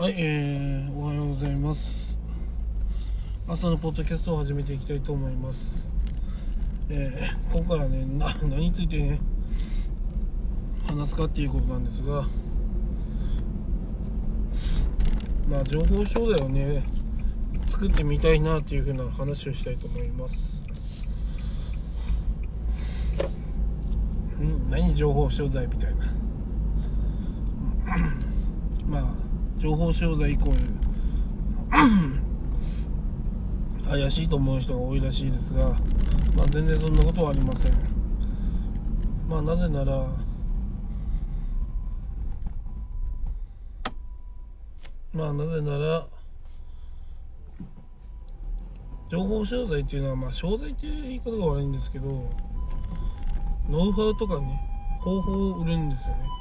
はい、えー、おはようございます。朝のポッドキャストを始めていきたいと思います。えー、今回はね、な何についてね、話すかっていうことなんですが、まあ、情報商材をね、作ってみたいなっていうふうな話をしたいと思います。ん何情報商材みたいな。情報商材イコール怪しいと思う人が多いらしいですが、まあ、全然そんなことはありません。まあなぜならまあなぜなら情報商材っていうのはまあ商材っていう言い方が悪いんですけどノウハウとかね方法を売るんですよね。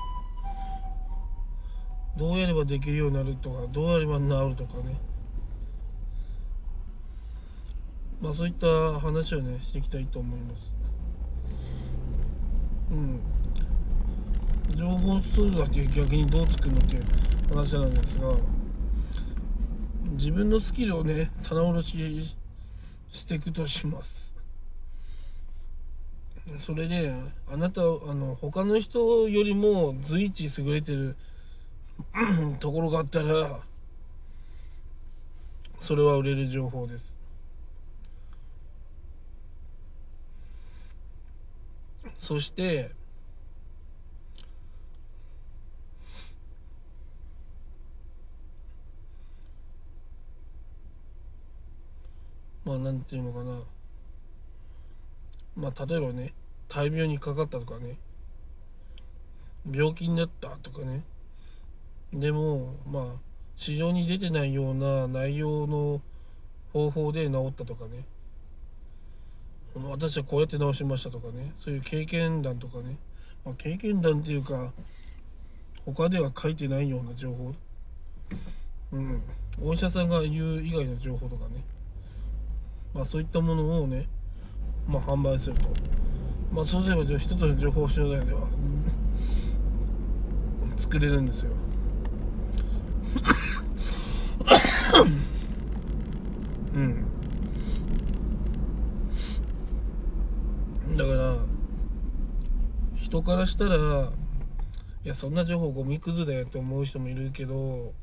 どうやればできるようになるとかどうやれば治るとかね。まあそういった話をねしていきたいと思います。うん。情報ツールだけ逆にどう作るのっていう話なんですが自分のスキルをね棚卸ししていくとします。それであなたあの他の人よりも随一優れてるところがあったらそれは売れる情報です。そしてまあなんていうのかな。まあ例えばね大病にかかったとかね。病気になったとかね。でもまあ市場に出てないような内容の方法で治ったとかね。私はこうやって治しましたとかね。そういう経験談とかね、まあ、経験談っていうか他では書いてないような情報。うん。お医者さんが言う以外の情報とかね。まあそういったものをねまあ販売すると。まあそうすれば一つの情報商材では作れるんですよ。うん。だから人からしたらいやそんな情報ゴミくずだよって思う人もいるけど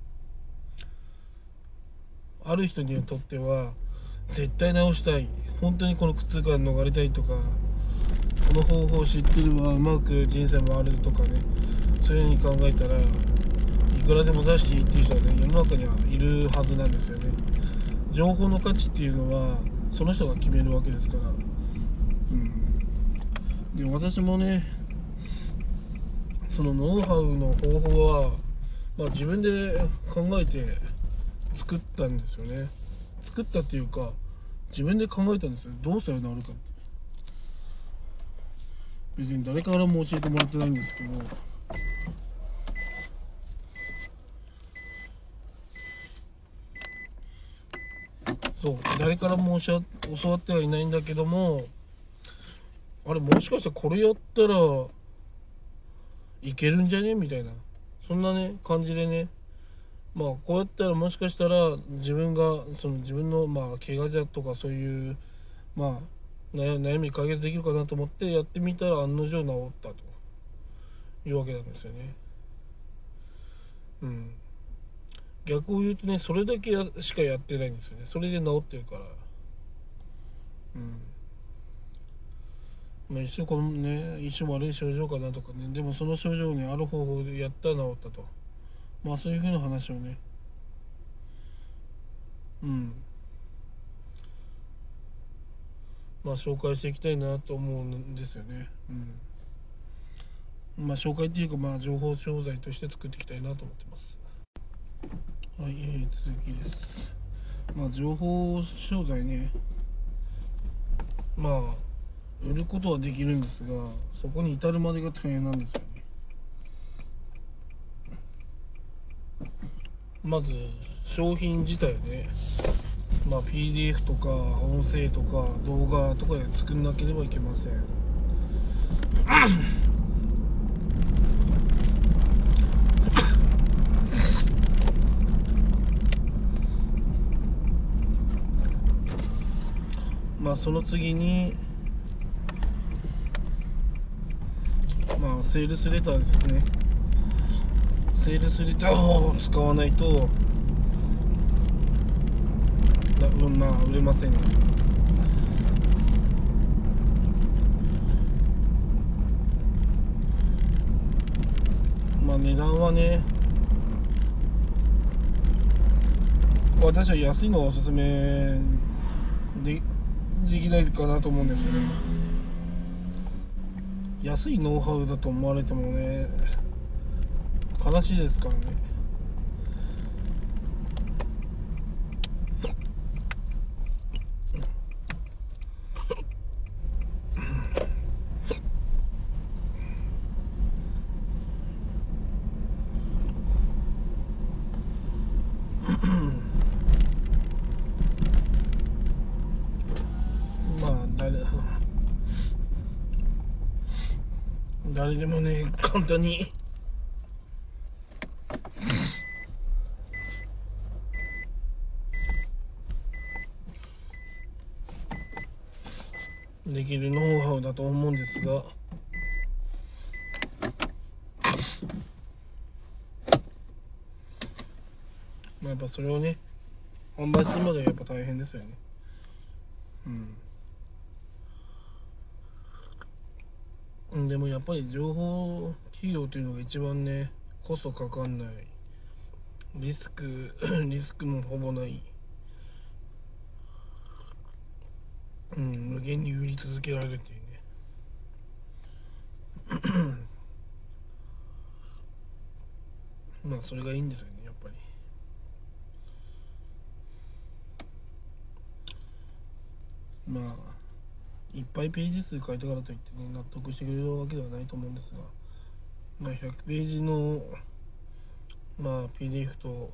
ある人にとっては絶対直したい。本当にこの苦痛から逃れたいとかこの方法を知ってればうまく人生回れるとかね。そういうふうに考えたらいくらでも出していいっていう人はね世の中にはいるはずなんですよね。情報の価値っていうのはその人が決めるわけですから。うん。で私もねそのノウハウの方法は、まあ、自分で考えて作ったんですよね。作ったっていうか自分で考えたんですよ。どうしたら治るかって。別に誰からも教えてもらってないんですけど。そう誰からも教わってはいないんだけどもあれもしかしたらこれやったらいけるんじゃね？みたいなそんなね感じでねまあこうやったらもしかしたら自分がその自分のまあ怪我じゃとかそういうまあ悩み解決できるかなと思ってやってみたら案の定治ったというわけなんですよね。うん。逆を言うとねそれだけやしかやってないんですよね。それで治ってるから。うん。まあ一緒このね一緒悪い症状かなとかね。でもその症状にある方法でやったら治ったと。まあそういうふうな話をね。うん。まあ紹介していきたいなと思うんですよね。うん。まあ紹介っていうかまあ情報商材として作っていきたいなと思ってますはい、えー、続きです。まあ、情報商材ね、まあ、売ることはできるんですが、そこに至るまでが大変なんですよね。まず、商品自体ね、まあ、PDF とか音声とか動画とかで作んなければいけません。まあその次にまあセールスレターですね。セールスレターを使わないとなまあ売れません。まあ値段はね私は安いのがおすすめでできないかなと思うんですよね。安いノウハウだと思われてもね悲しいですからね。まあ誰誰でもね簡単に。できるノウハウだと思うんですが。まあやっぱそれをね販売するまではやっぱ大変ですよね。うん。でもやっぱり情報企業というのが一番ねコストかかんない。リスク リスクもほぼない。うん無限に売り続けられるっていうね まあそれがいいんですよねやっぱり。まあいっぱいページ数書いたからといってね納得してくれるわけではないと思うんですがまあ100ページのまあ PDF と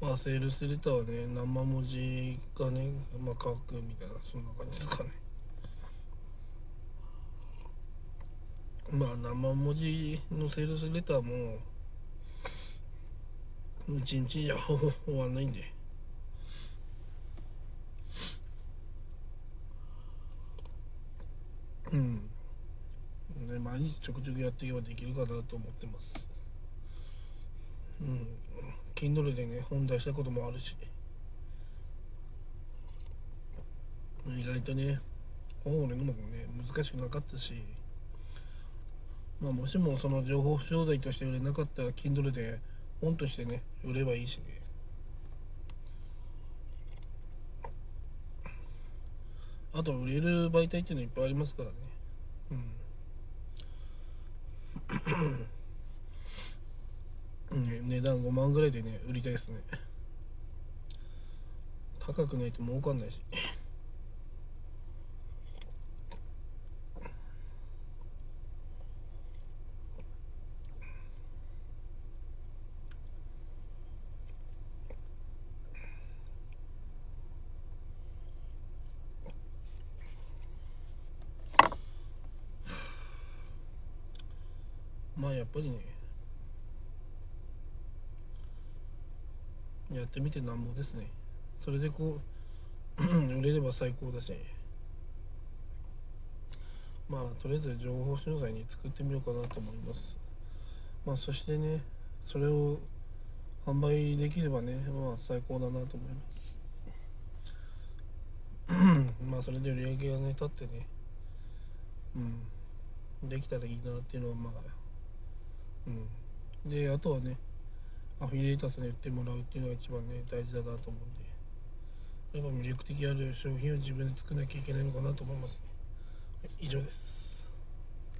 まあセールスレターはね何万文字がねまあ書くみたいなそんな感じですかね。まあ何万文字のセールスレターも一日じゃ終わんないんで。うん。で毎日ちょくちょくやっていけばできるかなと思ってます。うん。Kindle でね本出したこともあるし。意外とね本を読むのもね難しくなかったし。まあもしもその情報商材として売れなかったら Kindle で本としてね売ればいいしね。あと売れる媒体っていうのいっぱいありますからね。うん、値段5万ぐらいでね売りたいですね。高くないと儲かんないし。まあやっぱりねやってみてなんぼですね。それでこう売れれば最高だし。まあとりあえず情報商材に作ってみようかなと思います。まあそしてねそれを販売できればねまあ最高だなと思います。まあそれで売り上げがね立ってねうんできたらいいなっていうのはまあであとはねアフィリエイターさんに売ってもらうっていうのが一番ね大事だなと思うんで。やっぱ魅力的ある商品を自分で作らなきゃいけないのかなと思いますね、以上です。